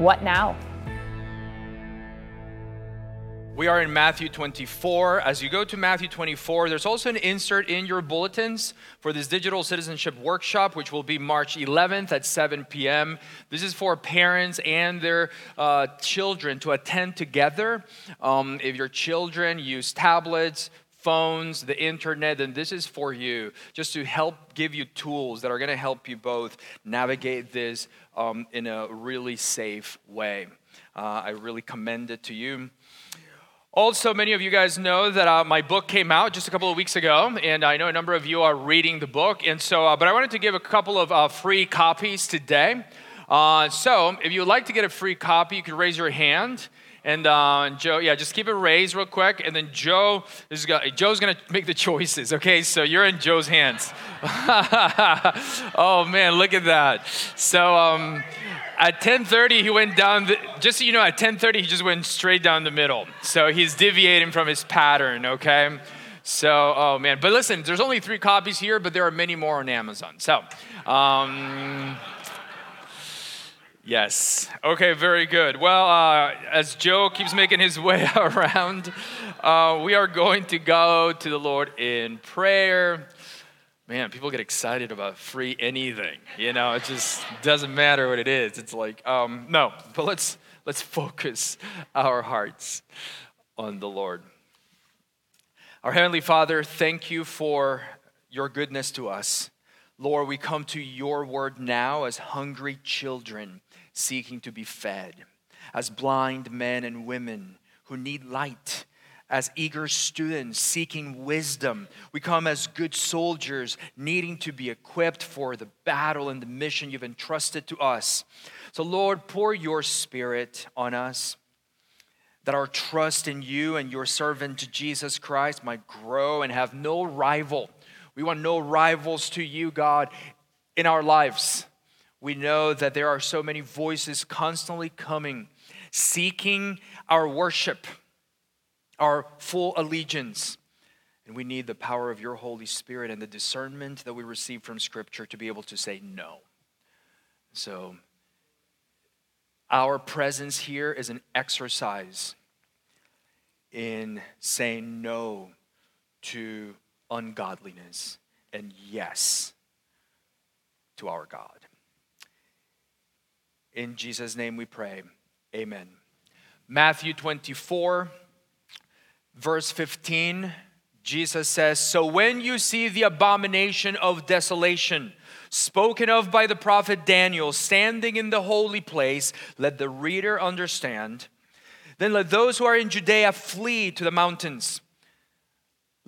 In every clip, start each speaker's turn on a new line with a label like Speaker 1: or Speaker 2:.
Speaker 1: What now?
Speaker 2: We are in Matthew 24. As you go to Matthew 24, there's also an insert in your bulletins for this digital citizenship workshop, which will be March 11th at 7 p.m. This is for parents and their uh, children to attend together. Um, if your children use tablets, phones, the internet, then this is for you, just to help give you tools that are going to help you both navigate this um, in a really safe way. Uh, I really commend it to you. Also, many of you guys know that uh, my book came out just a couple of weeks ago, and I know a number of you are reading the book. And so, uh, but I wanted to give a couple of uh, free copies today. Uh, so, if you would like to get a free copy, you can raise your hand. And uh, Joe, yeah, just keep it raised real quick, and then Joe is gonna, Joe's gonna make the choices. Okay, so you're in Joe's hands. oh man, look at that. So. Um, at 10:30 he went down the, just so you know at 10:30 he just went straight down the middle. So he's deviating from his pattern, okay? So, oh man, but listen, there's only 3 copies here, but there are many more on Amazon. So, um, Yes. Okay, very good. Well, uh, as Joe keeps making his way around, uh, we are going to go to the Lord in prayer man, people get excited about free anything. You know, it just doesn't matter what it is. It's like, um, no, but let's let's focus our hearts on the Lord. Our Heavenly Father, thank you for your goodness to us. Lord, we come to your word now as hungry children seeking to be fed, as blind men and women who need light as eager students seeking wisdom. We come as good soldiers needing to be equipped for the battle and the mission you've entrusted to us. So, Lord, pour your spirit on us that our trust in you and your servant Jesus Christ might grow and have no rival. We want no rivals to you, God, in our lives. We know that there are so many voices constantly coming, seeking our worship our full allegiance. And we need the power of your Holy Spirit and the discernment that we receive from Scripture to be able to say no. So, our presence here is an exercise in saying no to ungodliness and yes to our God. In Jesus' name we pray. Amen. Matthew 24 verse 15, Jesus says, So when you see the abomination of desolation, spoken of by the prophet Daniel, standing in the holy place, let the reader understand. Then let those who are in Judea flee to the mountains.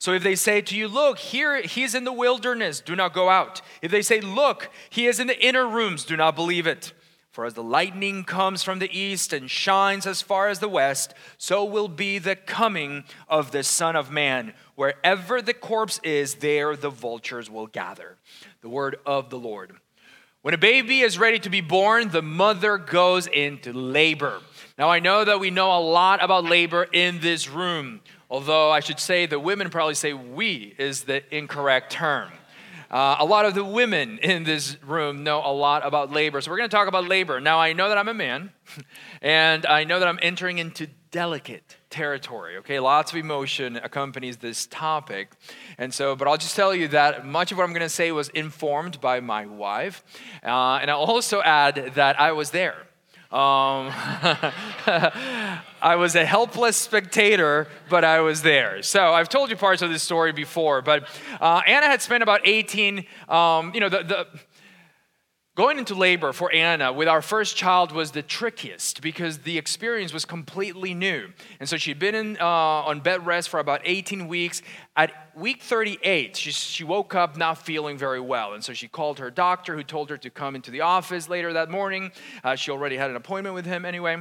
Speaker 2: So if they say to you, Look, here he's in the wilderness, do not go out. If they say, Look, he is in the inner rooms, do not believe it. For as the lightning comes from the east and shines as far as the west, so will be the coming of the Son of Man. Wherever the corpse is, there the vultures will gather. The word of the Lord. When a baby is ready to be born, the mother goes into labor. Now, I know that we know a lot about labor in this room. Although I should say the women probably say we is the incorrect term. Uh, a lot of the women in this room know a lot about labor. So we're going to talk about labor. Now, I know that I'm a man, and I know that I'm entering into delicate territory. Okay, lots of emotion accompanies this topic. And so, but I'll just tell you that much of what I'm going to say was informed by my wife. Uh, and I'll also add that I was there. Um, I was a helpless spectator, but I was there. So I've told you parts of this story before, but uh, Anna had spent about 18, um, you know, the, the Going into labor for Anna with our first child was the trickiest because the experience was completely new. And so she'd been in, uh, on bed rest for about 18 weeks. At week 38, she, she woke up not feeling very well. And so she called her doctor, who told her to come into the office later that morning. Uh, she already had an appointment with him anyway.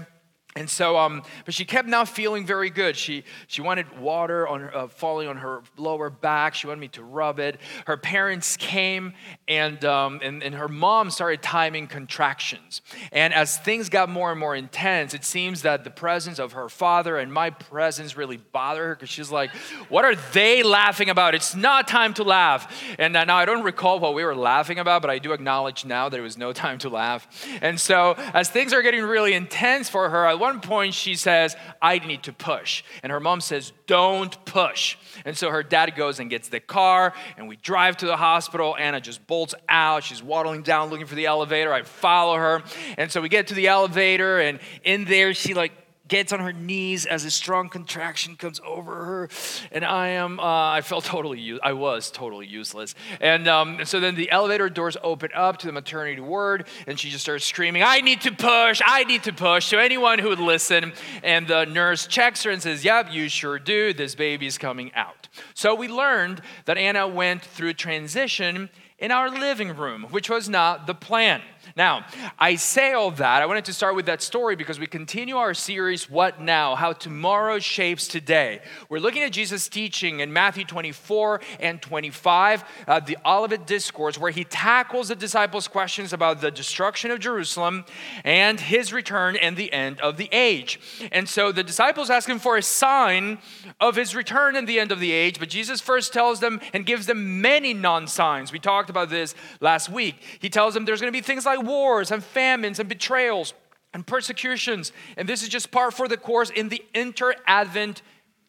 Speaker 2: And so, um, but she kept not feeling very good. She, she wanted water on uh, falling on her lower back. She wanted me to rub it. Her parents came, and, um, and, and her mom started timing contractions. And as things got more and more intense, it seems that the presence of her father and my presence really bothered her because she's like, What are they laughing about? It's not time to laugh. And now I don't recall what we were laughing about, but I do acknowledge now that it was no time to laugh. And so, as things are getting really intense for her, at one point she says, I need to push. And her mom says, Don't push. And so her dad goes and gets the car, and we drive to the hospital. Anna just bolts out. She's waddling down looking for the elevator. I follow her. And so we get to the elevator, and in there, she like gets on her knees as a strong contraction comes over her. And i am uh, i felt totally i was totally useless. And um, so then the elevator doors open up to the maternity ward and she just starts screaming i need to push i need to push. So anyone who would listen and the nurse checks her and says yep you sure do. This baby's coming out. So we learned that anna went through transition in our living room which was not the plan now, I say all that. I wanted to start with that story because we continue our series, What Now? How Tomorrow Shapes Today. We're looking at Jesus' teaching in Matthew 24 and 25, uh, the Olivet Discourse, where he tackles the disciples' questions about the destruction of Jerusalem and his return and the end of the age. And so the disciples ask him for a sign of his return and the end of the age, but Jesus first tells them and gives them many non signs. We talked about this last week. He tells them there's going to be things like wars and famines and betrayals and persecutions. And this is just part for the course in the inter Advent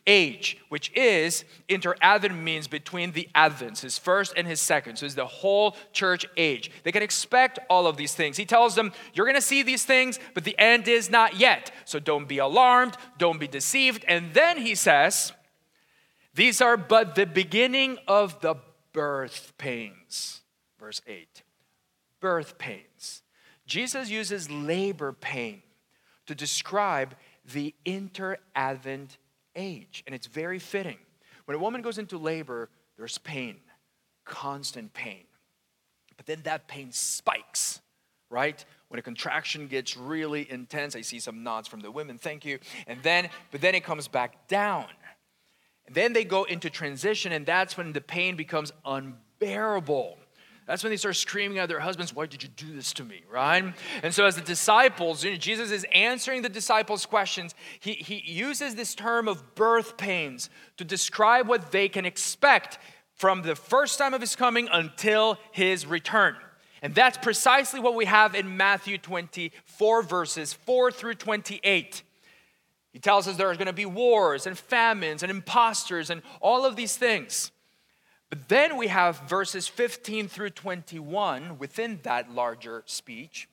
Speaker 2: age, which is inter Advent means between the Advents, his first and his second. So it's the whole church age. They can expect all of these things. He tells them, You're going to see these things, but the end is not yet. So don't be alarmed, don't be deceived. And then he says, These are but the beginning of the birth pains. Verse 8 birth pains. Jesus uses labor pain to describe the inter Advent age, and it's very fitting. When a woman goes into labor, there's pain, constant pain. But then that pain spikes, right? When a contraction gets really intense, I see some nods from the women, thank you. And then, but then it comes back down. And then they go into transition, and that's when the pain becomes unbearable. That's when they start screaming at their husbands, Why did you do this to me? Right? And so, as the disciples, you know, Jesus is answering the disciples' questions. He, he uses this term of birth pains to describe what they can expect from the first time of his coming until his return. And that's precisely what we have in Matthew 24, verses 4 through 28. He tells us there are going to be wars and famines and impostors and all of these things. But then we have verses 15 through 21 within that larger speech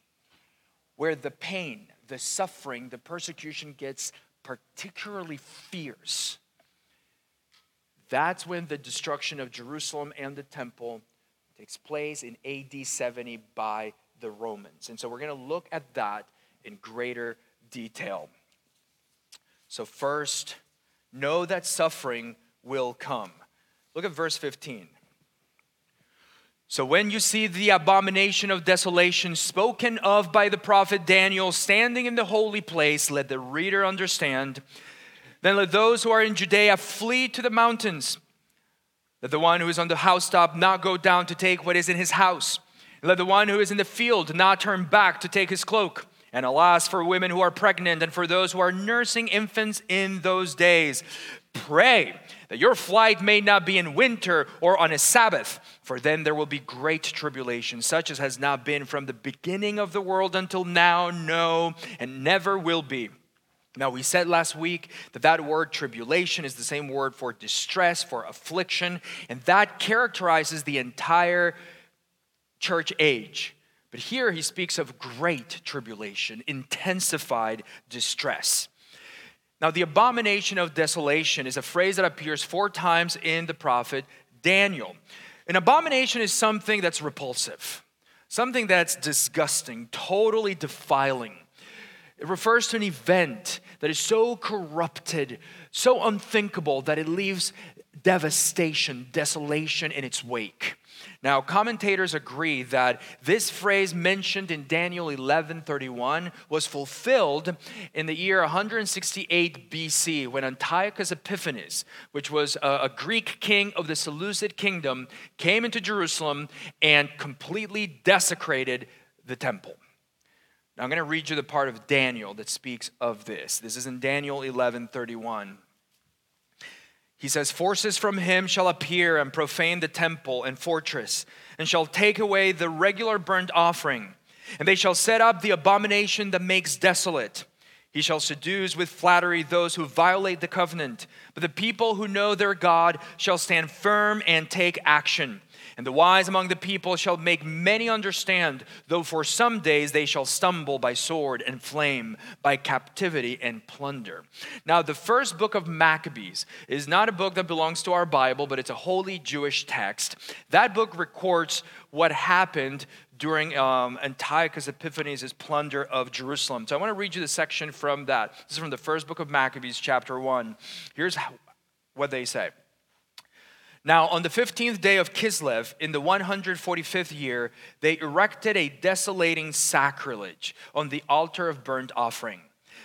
Speaker 2: where the pain, the suffering, the persecution gets particularly fierce. That's when the destruction of Jerusalem and the temple takes place in AD 70 by the Romans. And so we're going to look at that in greater detail. So, first, know that suffering will come. Look at verse 15. So, when you see the abomination of desolation spoken of by the prophet Daniel standing in the holy place, let the reader understand. Then let those who are in Judea flee to the mountains. Let the one who is on the housetop not go down to take what is in his house. Let the one who is in the field not turn back to take his cloak. And alas, for women who are pregnant and for those who are nursing infants in those days. Pray that your flight may not be in winter or on a Sabbath, for then there will be great tribulation, such as has not been from the beginning of the world until now, no, and never will be. Now, we said last week that that word tribulation is the same word for distress, for affliction, and that characterizes the entire church age. But here he speaks of great tribulation, intensified distress. Now, the abomination of desolation is a phrase that appears four times in the prophet Daniel. An abomination is something that's repulsive, something that's disgusting, totally defiling. It refers to an event that is so corrupted, so unthinkable that it leaves devastation, desolation in its wake. Now, commentators agree that this phrase mentioned in Daniel 11:31 was fulfilled in the year 168 BC when Antiochus Epiphanes, which was a, Greek king of the Seleucid kingdom, came into Jerusalem and completely desecrated the temple. Now, I'm going to read you the part of Daniel that speaks of this. This is in Daniel 11:31. He says, Forces from him shall appear and profane the temple and fortress, and shall take away the regular burnt offering. And they shall set up the abomination that makes desolate. He shall seduce with flattery those who violate the covenant. But the people who know their God shall stand firm and take action. And the wise among the people shall make many understand, though for some days they shall stumble by sword and flame, by captivity and plunder. Now, the first book of Maccabees is not a book that belongs to our Bible, but it's a holy Jewish text. That book records what happened during um, Antiochus Epiphanes' plunder of Jerusalem. So I want to read you the section from that. This is from the first book of Maccabees, chapter 1. Here's what they say. Now, on the 15th day of Kislev, in the 145th year, they erected a desolating sacrilege on the altar of burnt offering.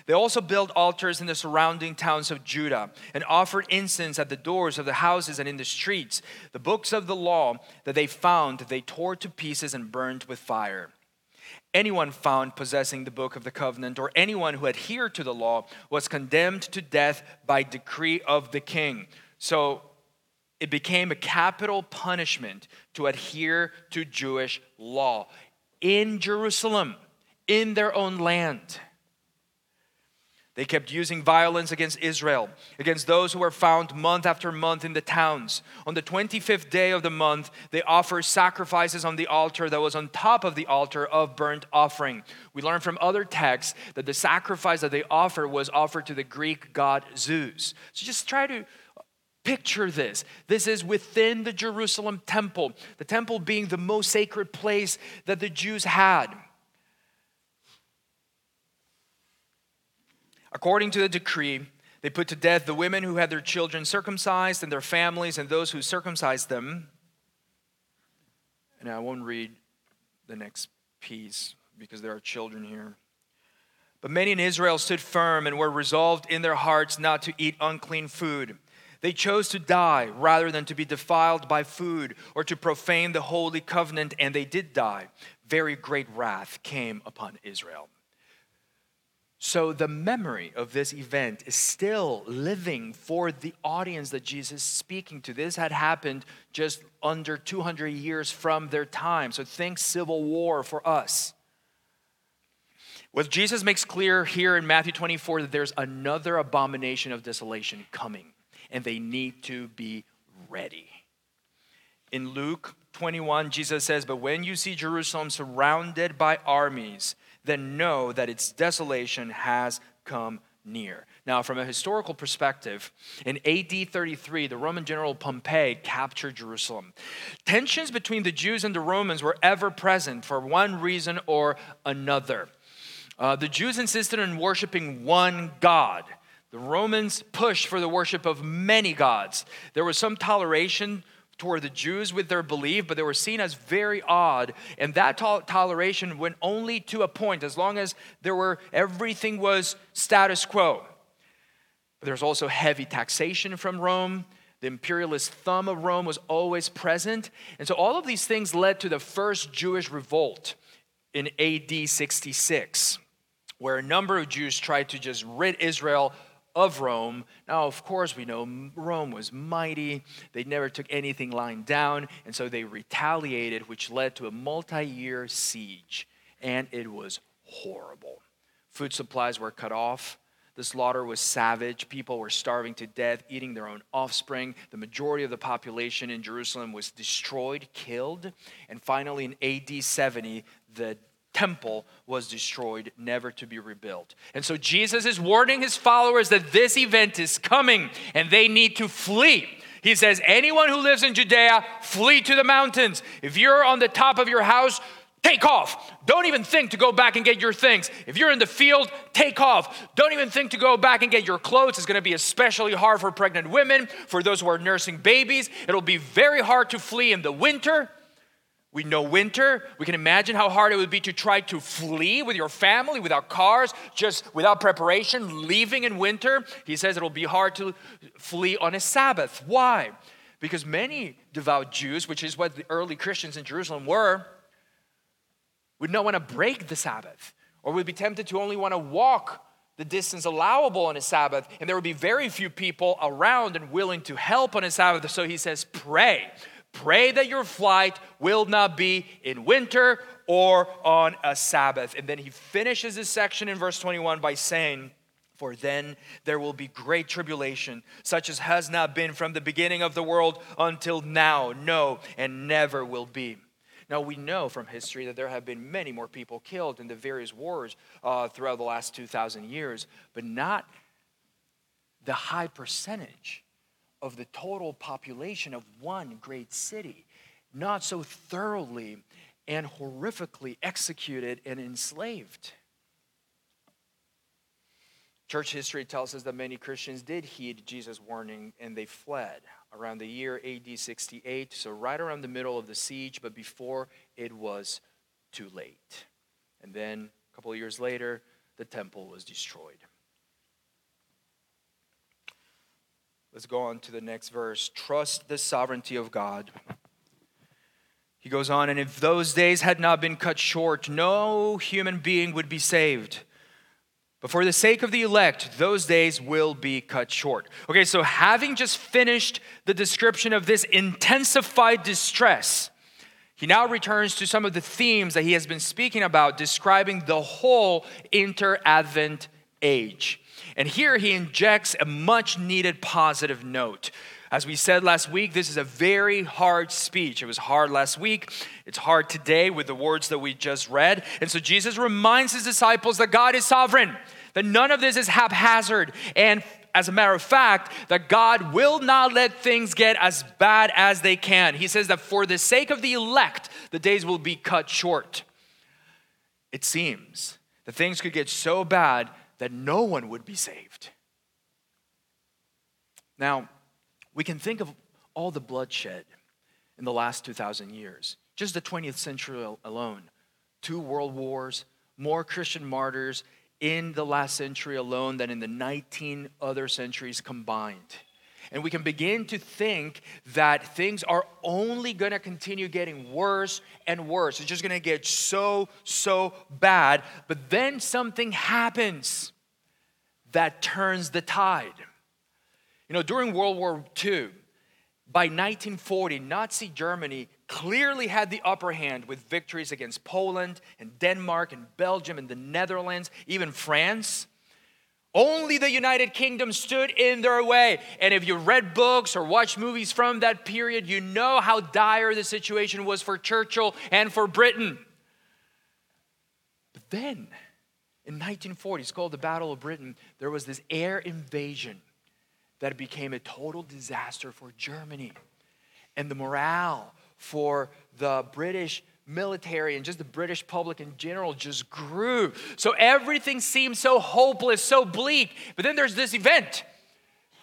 Speaker 2: They also built altars in the surrounding towns of Judah and offered incense at the doors of the houses and in the streets. The books of the law that they found, they tore to pieces and burned with fire. Anyone found possessing the book of the covenant or anyone who adhered to the law was condemned to death by decree of the king. So it became a capital punishment to adhere to Jewish law in Jerusalem, in their own land. They kept using violence against Israel, against those who were found month after month in the towns. On the 25th day of the month, they offered sacrifices on the altar that was on top of the altar of burnt offering. We learn from other texts that the sacrifice that they offered was offered to the Greek god Zeus. So just try to Picture this. This is within the Jerusalem temple, the temple being the most sacred place that the Jews had. According to the decree, they put to death the women who had their children circumcised and their families and those who circumcised them. And I won't read the next piece because there are children here. But many in Israel stood firm and were resolved in their hearts not to eat unclean food. They chose to die rather than to be defiled by food or to profane the holy covenant, and they did die. Very great wrath came upon Israel. So, the memory of this event is still living for the audience that Jesus is speaking to. This had happened just under 200 years from their time. So, think civil war for us. What Jesus makes clear here in Matthew 24 that there's another abomination of desolation coming and they need to be ready. In Luke 21, Jesus says, But when you see Jerusalem surrounded by armies, then know that its desolation has come near. Now, from a historical perspective, in AD 33, the Roman general Pompey captured Jerusalem. Tensions between the Jews and the Romans were ever present for one reason or another. Uh, the Jews insisted on worshiping one God. The Romans pushed for the worship of many gods. There was some toleration toward the Jews with their belief, but they were seen as very odd. And that to- toleration went only to a point, as long as there were everything was status quo. There's also heavy taxation from Rome. The imperialist thumb of Rome was always present. And so all of these things led to the first Jewish revolt in AD 66. where a number of Jews tried to just rid Israel of Rome. Now, of course, we know Rome was mighty. They never took anything lying down, and so they retaliated, which led to a multi year siege. And it was horrible. Food supplies were cut off. The slaughter was savage. People were starving to death, eating their own offspring. The majority of the population in Jerusalem was destroyed, killed. And finally, in AD 70, the temple was destroyed, never to be rebuilt. And so Jesus is warning his followers that this event is coming and they need to flee. He says, Anyone who lives in Judea, flee to the mountains. If you're on the top of your house, take off. Don't even think to go back and get your things. If you're in the field, take off. Don't even think to go back and get your clothes. It's going to be especially hard for pregnant women, for those who are nursing babies. It'll be very hard to flee in the winter. We know winter. We can imagine how hard it would be to try to flee with your family, without cars, just without preparation, leaving in winter. He says it'll be hard to flee on a Sabbath. Why? Because many devout Jews, which is what the early Christians in Jerusalem were, would not want to break the Sabbath or would be tempted to only want to walk the distance allowable on a Sabbath. And there would be very few people around and willing to help on a Sabbath. So he says, pray. Pray that your flight will not be in winter or on a Sabbath. And then he finishes his section in verse 21 by saying, For then there will be great tribulation, such as has not been from the beginning of the world until now, no, and never will be. Now, we know from history that there have been many more people killed in the various wars uh, throughout the last 2,000 years, but not the high percentage of the total population of one great city, not so thoroughly and horrifically executed and enslaved. Church history tells us that many Christians did heed Jesus' warning and they fled around the year AD 68, so right around the middle of the siege, but before it was too late. And then a couple of years later, the temple was destroyed. Let's go on to the next verse. Trust the sovereignty of God. He goes on, and if those days had not been cut short, no human being would be saved. But for the sake of the elect, those days will be cut short. Okay, so having just finished the description of this intensified distress, he now returns to some of the themes that he has been speaking about, describing the whole inter Advent age. And here he injects a much needed positive note. As we said last week, this is a very hard speech. It was hard last week. It's hard today with the words that we just read. And so Jesus reminds his disciples that God is sovereign, that none of this is haphazard. And as a matter of fact, that God will not let things get as bad as they can. He says that for the sake of the elect, the days will be cut short. It seems that things could get so bad that no one would be saved. Now, we can think of all the bloodshed in the last 2,000 years, just the 20th century alone. Two world wars, more Christian martyrs in the last century alone than in the 19 other centuries combined. And we can begin to think that things are only gonna continue getting worse and worse. It's just gonna get so, so bad. But then something happens that turns the tide. You know, during World War II, by 1940, Nazi Germany clearly had the upper hand with victories against Poland and Denmark and Belgium and the Netherlands, even France. Only the United Kingdom stood in their way. And if you read books or watched movies from that period, you know how dire the situation was for Churchill and for Britain. But then, in 1940, it's called the Battle of Britain, there was this air invasion that became a total disaster for Germany. And the morale for the British military and just the British public in general just grew. So everything seemed so hopeless, so bleak. But then there's this event,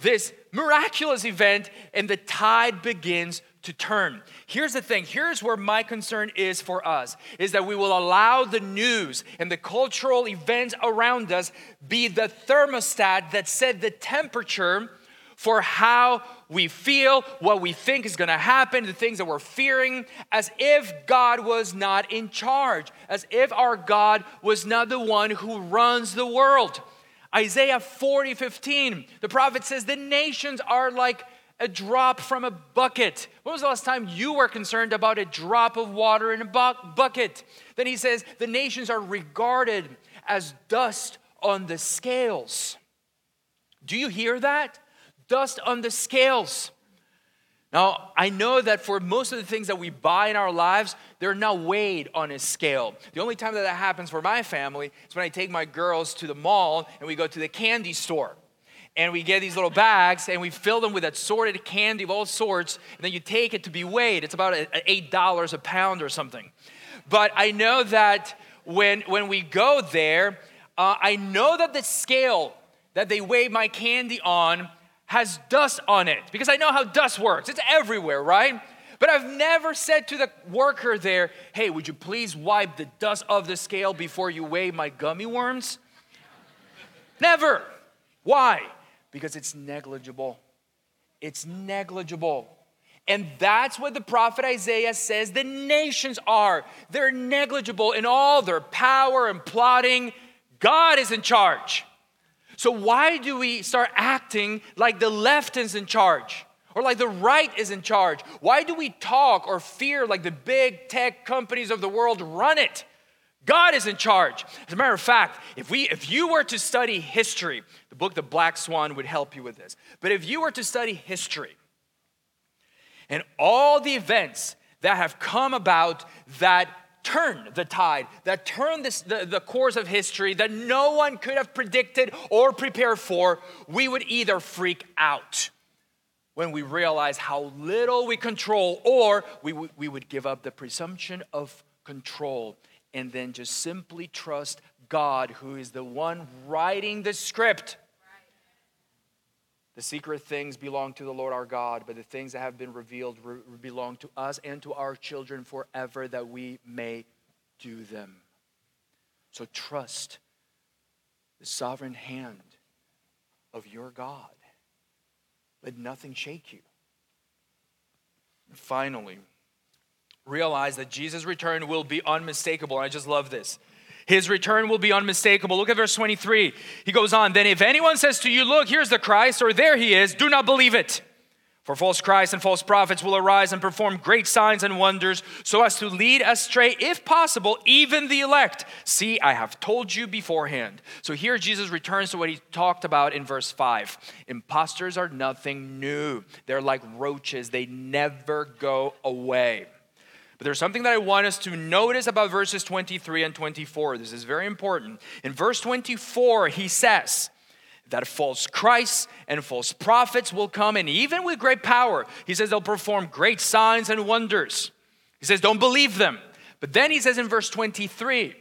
Speaker 2: this miraculous event, and the tide begins to turn. Here's the thing here's where my concern is for us is that we will allow the news and the cultural events around us be the thermostat that set the temperature for how we feel, what we think is going to happen, the things that we're fearing, as if God was not in charge, as if our God was not the one who runs the world. Isaiah 40 15, the prophet says, The nations are like a drop from a bucket. When was the last time you were concerned about a drop of water in a bu- bucket? Then he says, The nations are regarded as dust on the scales. Do you hear that? Dust on the scales. Now, I know that for most of the things that we buy in our lives, they're not weighed on a scale. The only time that that happens for my family is when I take my girls to the mall and we go to the candy store and we get these little bags and we fill them with assorted candy of all sorts and then you take it to be weighed it's about eight dollars a pound or something but i know that when when we go there uh, i know that the scale that they weigh my candy on has dust on it because i know how dust works it's everywhere right but I've never said to the worker there, hey, would you please wipe the dust of the scale before you weigh my gummy worms? Never. Why? Because it's negligible. It's negligible. And that's what the prophet Isaiah says the nations are. They're negligible in all their power and plotting. God is in charge. So, why do we start acting like the left is in charge? Or like the right is in charge? Why do we talk or fear like the big tech companies of the world run it? God is in charge. As a matter of fact, if, we, if you were to study history, the book The Black Swan would help you with this. But if you were to study history and all the events that have come about that turn the tide, that turn this, the, the course of history that no one could have predicted or prepared for, we would either freak out when we realize how little we control, or we, w- we would give up the presumption of control and then just simply trust God, who is the one writing the script. The secret things belong to the Lord our God, but the things that have been revealed re- belong to us and to our children forever that we may do them. So trust the sovereign hand of your God. Let nothing shake you. And finally, realize that Jesus' return will be unmistakable. I just love this. His return will be unmistakable. Look at verse 23. He goes on, Then if anyone says to you, Look, here's the Christ, or there he is, do not believe it. For false Christs and false prophets will arise and perform great signs and wonders so as to lead astray, if possible, even the elect. See, I have told you beforehand. So here Jesus returns to what he talked about in verse 5. Imposters are nothing new, they're like roaches, they never go away. But there's something that I want us to notice about verses 23 and 24. This is very important. In verse 24, he says, that false Christs and false prophets will come, and even with great power, he says they'll perform great signs and wonders. He says, don't believe them. But then he says in verse 23,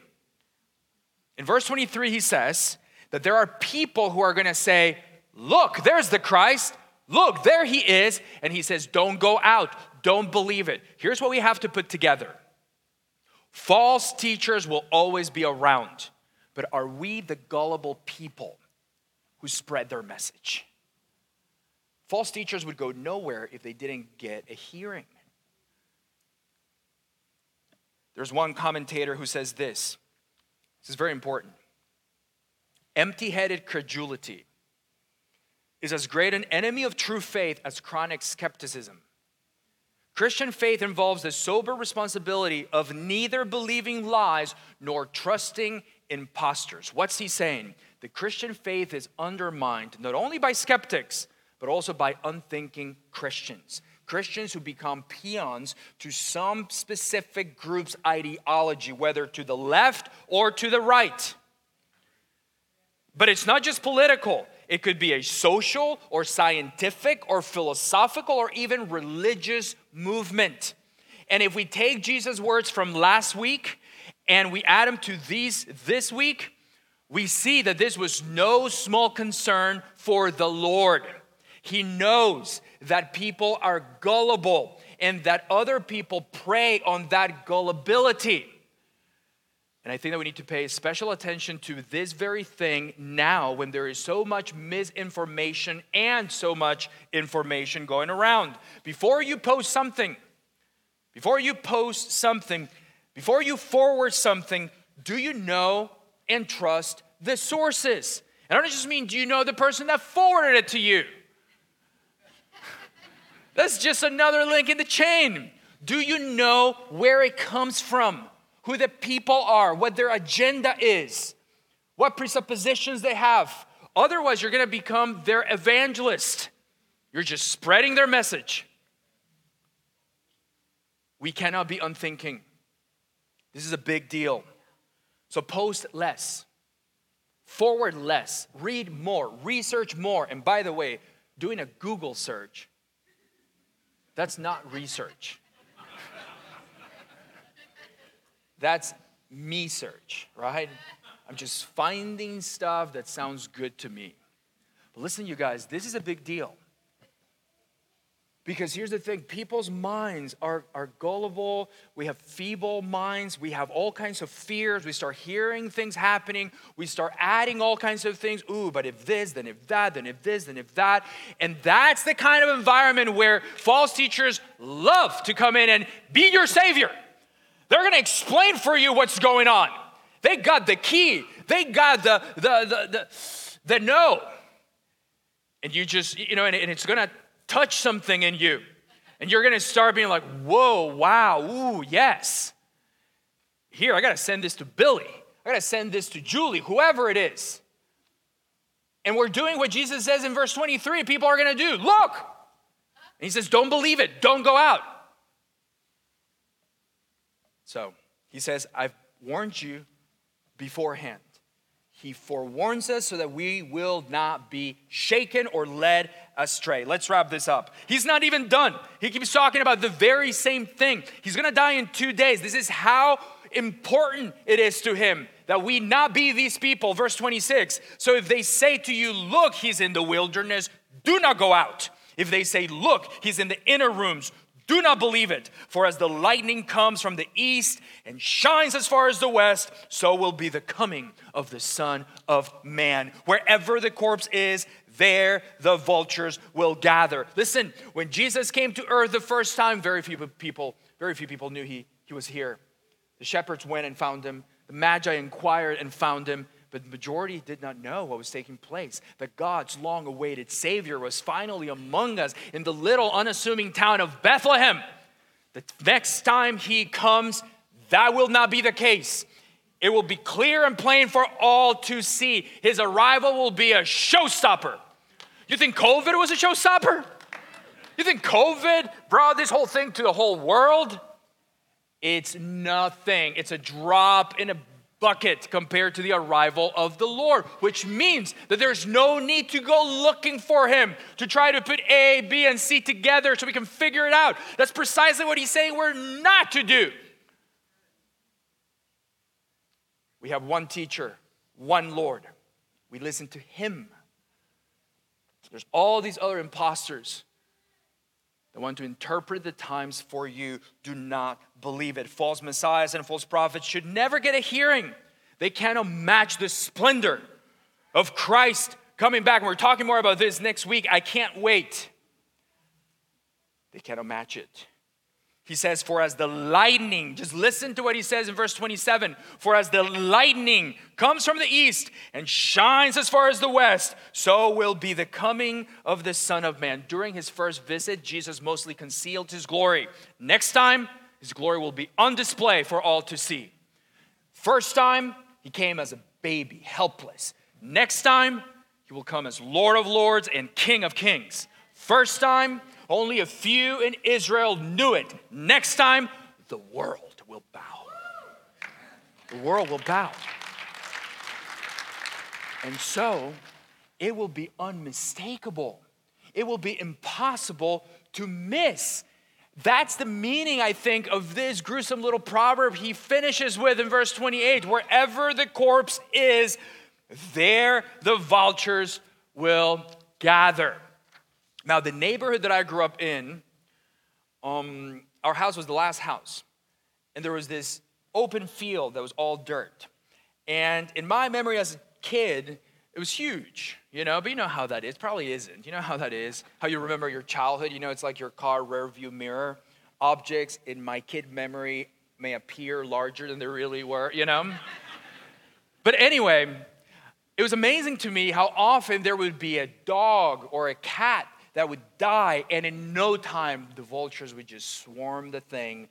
Speaker 2: in verse 23, he says that there are people who are to say, Look, there's the Christ. Look, there he is. And he says, Don't go out. Don't believe it. Here's what we have to put together false teachers will always be around, but are we the gullible people who spread their message? False teachers would go nowhere if they didn't get a hearing. There's one commentator who says this. This is very important. Empty headed credulity is as great an enemy of true faith as chronic skepticism. Christian faith involves the sober responsibility of neither believing lies nor trusting impostors. What's he saying? The Christian faith is undermined not only by skeptics, but also by unthinking Christians. Christians who become peons to some specific group's ideology, whether to the left or to the right. But it's not just political. It could be a social or scientific or philosophical or even religious movement. And if we take Jesus' words from last week and we add them to these this week, we see that this was no small concern for the Lord. He knows that people are gullible and that other people prey on that gullibility. And I think that we need to pay special attention to this very thing now when there is so much misinformation and so much information going around. Before you post something, before you post something, before you forward something, do you know and trust the sources? And I don't just mean, do you know the person that forwarded it to you? That's just another link in the chain. Do you know where it comes from? Who the people are, what their agenda is, what presuppositions they have. Otherwise, you're going to become their evangelist. You're just spreading their message. We cannot be unthinking. This is a big deal. So post less, forward less, read more, research more. And by the way, doing a Google search, that's not research. That's me search, right? I'm just finding stuff that sounds good to me. But listen, you guys, this is a big deal. Because here's the thing people's minds are, are gullible. We have feeble minds. We have all kinds of fears. We start hearing things happening. We start adding all kinds of things. Ooh, but if this, then if that, then if this, then if that. And that's the kind of environment where false teachers love to come in and be your savior. They're going to explain for you what's going on. They got the key. They got the the the the, the no. And you just, you know, and, and it's going to touch something in you. And you're going to start being like, "Whoa, wow, ooh, yes." Here, I got to send this to Billy. I got to send this to Julie, whoever it is. And we're doing what Jesus says in verse 23 people are going to do. Look. And he says, "Don't believe it. Don't go out." So he says, I've warned you beforehand. He forewarns us so that we will not be shaken or led astray. Let's wrap this up. He's not even done. He keeps talking about the very same thing. He's gonna die in two days. This is how important it is to him that we not be these people. Verse 26 So if they say to you, Look, he's in the wilderness, do not go out. If they say, Look, he's in the inner rooms, do not believe it, for as the lightning comes from the east and shines as far as the west, so will be the coming of the Son of Man. Wherever the corpse is, there the vultures will gather. Listen, when Jesus came to earth the first time, very few people, very few people knew he, he was here. The shepherds went and found him. The magi inquired and found him. But the majority did not know what was taking place. That God's long awaited Savior was finally among us in the little unassuming town of Bethlehem. The next time He comes, that will not be the case. It will be clear and plain for all to see. His arrival will be a showstopper. You think COVID was a showstopper? You think COVID brought this whole thing to the whole world? It's nothing. It's a drop in a bucket compared to the arrival of the Lord, which means that there's no need to go looking for him to try to put A, B, and C together so we can figure it out. That's precisely what he's saying we're not to do. We have one teacher, one Lord. We listen to him. There's all these other imposters that want to interpret the times for you. Do not believe it. False messiahs and false prophets should never get a hearing. They cannot match the splendor of Christ coming back. And we're talking more about this next week. I can't wait. They cannot match it. He says, For as the lightning, just listen to what he says in verse 27 For as the lightning comes from the east and shines as far as the west, so will be the coming of the Son of Man. During his first visit, Jesus mostly concealed his glory. Next time, his glory will be on display for all to see. First time, he came as a baby, helpless. Next time, he will come as Lord of Lords and King of Kings. First time, only a few in Israel knew it. Next time, the world will bow. The world will bow. And so, it will be unmistakable. It will be impossible to miss. That's the meaning, I think, of this gruesome little proverb he finishes with in verse 28 wherever the corpse is, there the vultures will gather. Now, the neighborhood that I grew up in, um, our house was the last house. And there was this open field that was all dirt. And in my memory as a kid, it was huge, you know, but you know how that is. Probably isn't. You know how that is? How you remember your childhood? You know, it's like your car rear view mirror. Objects in my kid memory may appear larger than they really were, you know? but anyway, it was amazing to me how often there would be a dog or a cat that would die, and in no time, the vultures would just swarm the thing,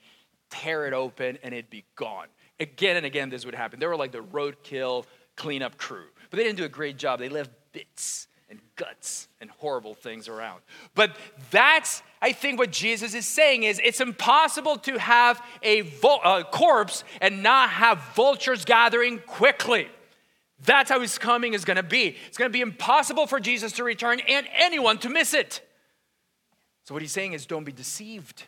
Speaker 2: tear it open, and it'd be gone. Again and again, this would happen. They were like the roadkill cleanup crew, but they didn't do a great job. They left bits and guts and horrible things around. But that's, I think, what Jesus is saying is it's impossible to have a, a corpse and not have vultures gathering quickly. That's how his coming is going to be. It's going to be impossible for Jesus to return and anyone to miss it. So, what he's saying is don't be deceived.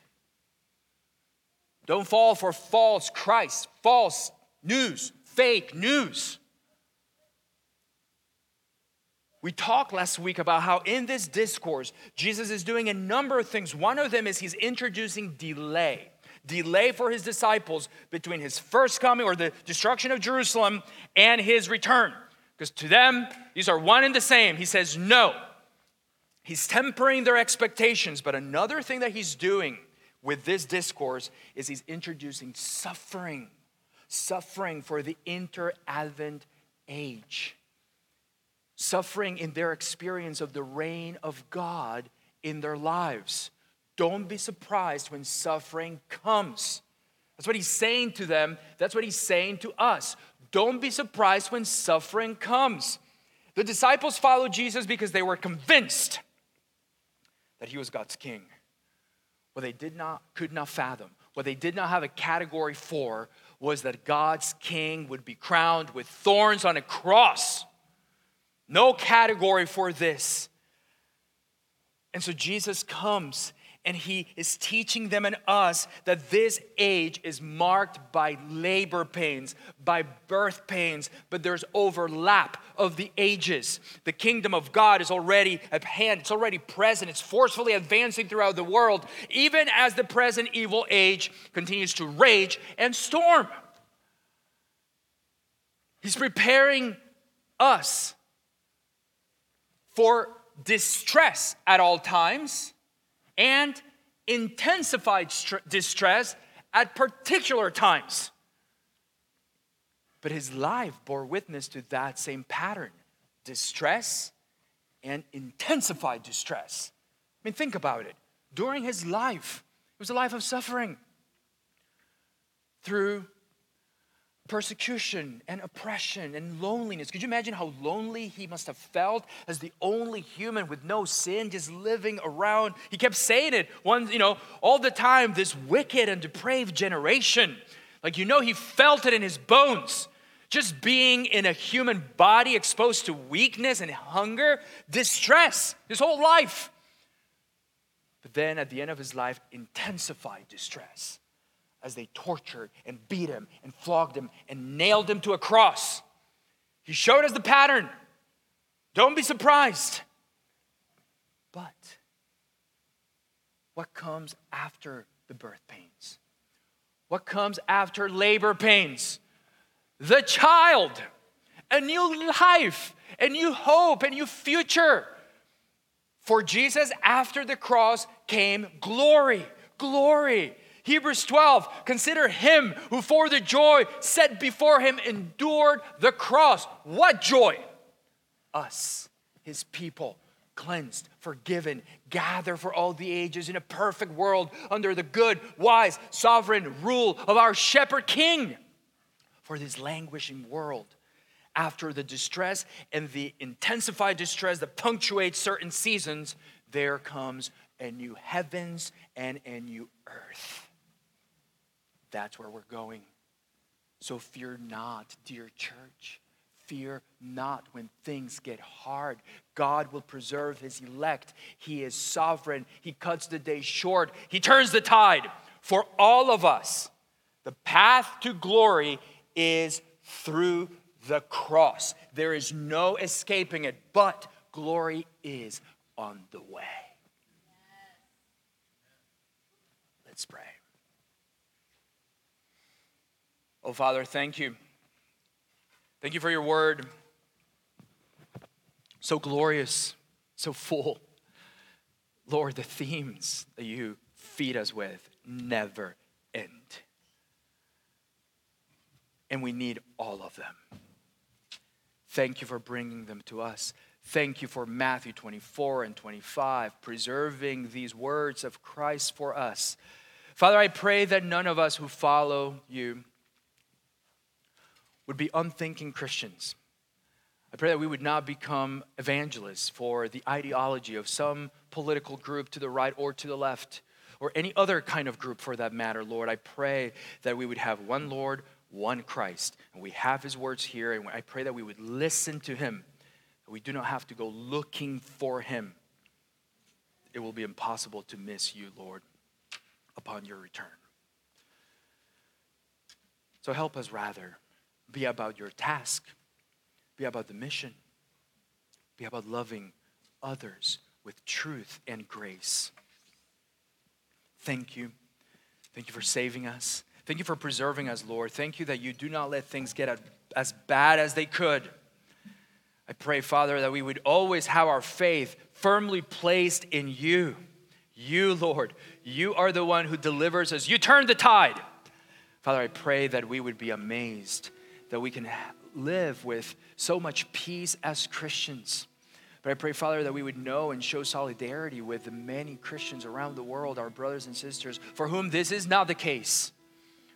Speaker 2: Don't fall for false Christ, false news, fake news. We talked last week about how in this discourse, Jesus is doing a number of things. One of them is he's introducing delay. Delay for his disciples between his first coming or the destruction of Jerusalem and his return. Because to them, these are one and the same. He says, no. He's tempering their expectations. But another thing that he's doing with this discourse is he's introducing suffering, suffering for the inter Advent age, suffering in their experience of the reign of God in their lives. Don't be surprised when suffering comes. That's what he's saying to them. That's what he's saying to us. Don't be surprised when suffering comes. The disciples followed Jesus because they were convinced that he was God's king. What they did not, could not fathom, what they did not have a category for, was that God's king would be crowned with thorns on a cross. No category for this. And so Jesus comes and he is teaching them and us that this age is marked by labor pains, by birth pains, but there's overlap of the ages. The kingdom of God is already at hand, it's already present, it's forcefully advancing throughout the world, even as the present evil age continues to rage and storm. He's preparing us for distress at all times and intensified distress at particular times. But his life bore witness to that same pattern distress and intensified distress. I mean, think about it. During his life, it was a life of suffering through persecution and oppression and loneliness. Could you imagine how lonely he must have felt as the only human with no sin just living around? He kept saying it one, you know, all the time, this wicked and depraved generation. Like you know he felt it in his bones. Just being in a human body exposed to weakness and hunger, distress, his whole life. But then at the end of his life, intensified distress as they tortured and beat him and flogged him and nailed him to a cross. He showed us the pattern. Don't be surprised. But what comes after the birth pains? What comes after labor pains? The child, a new life, a new hope, a new future. For Jesus, after the cross came glory, glory. Hebrews 12, consider him who for the joy set before him endured the cross. What joy? Us, his people, cleansed, forgiven, gather for all the ages in a perfect world under the good, wise, sovereign rule of our shepherd king. For this languishing world, after the distress and the intensified distress that punctuates certain seasons, there comes a new heavens and a new earth. That's where we're going. So fear not, dear church. Fear not when things get hard. God will preserve his elect. He is sovereign. He cuts the day short. He turns the tide. For all of us, the path to glory is through the cross. There is no escaping it, but glory is on the way. Let's pray. Oh, Father, thank you. Thank you for your word. So glorious, so full. Lord, the themes that you feed us with never end. And we need all of them. Thank you for bringing them to us. Thank you for Matthew 24 and 25, preserving these words of Christ for us. Father, I pray that none of us who follow you would be unthinking Christians. I pray that we would not become evangelists for the ideology of some political group to the right or to the left, or any other kind of group for that matter, Lord. I pray that we would have one Lord, one Christ. And we have his words here, and I pray that we would listen to him, we do not have to go looking for him. It will be impossible to miss you, Lord, upon your return. So help us rather be about your task, be about the mission, be about loving others with truth and grace. Thank you. Thank you for saving us. Thank you for preserving us, Lord. Thank you that you do not let things get as bad as they could. I pray, Father, that we would always have our faith firmly placed in you. You, Lord, you are the one who delivers us. You turn the tide. Father, I pray that we would be amazed that we can live with so much peace as Christians. But I pray, Father, that we would know and show solidarity with the many Christians around the world, our brothers and sisters, for whom this is not the case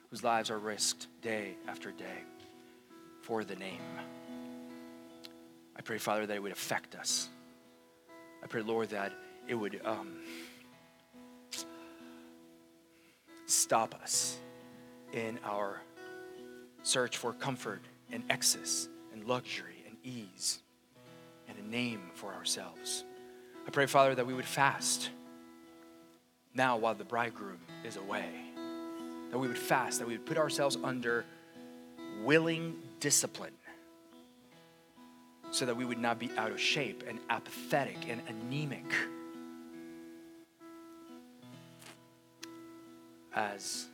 Speaker 2: whose lives are risked day after day for the name. I pray, Father, that it would affect us. I pray, Lord, that it would um, stop us in our search for comfort and excess and luxury and ease and a name for ourselves. I pray, Father, that we would fast now while the bridegroom is away that we would fast, that we would put ourselves under willing discipline so that we would not be out of shape and apathetic and anemic as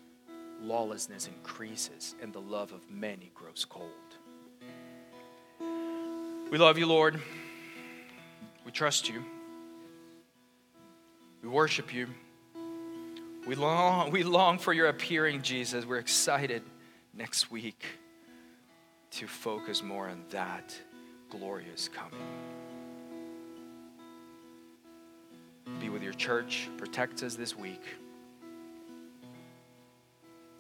Speaker 2: lawlessness increases and the love of many grows cold. We love you, Lord. We trust you. We worship you. We long, we long for your appearing, Jesus. We're excited next week to focus more on that glorious coming. Be with your church, protect us this week,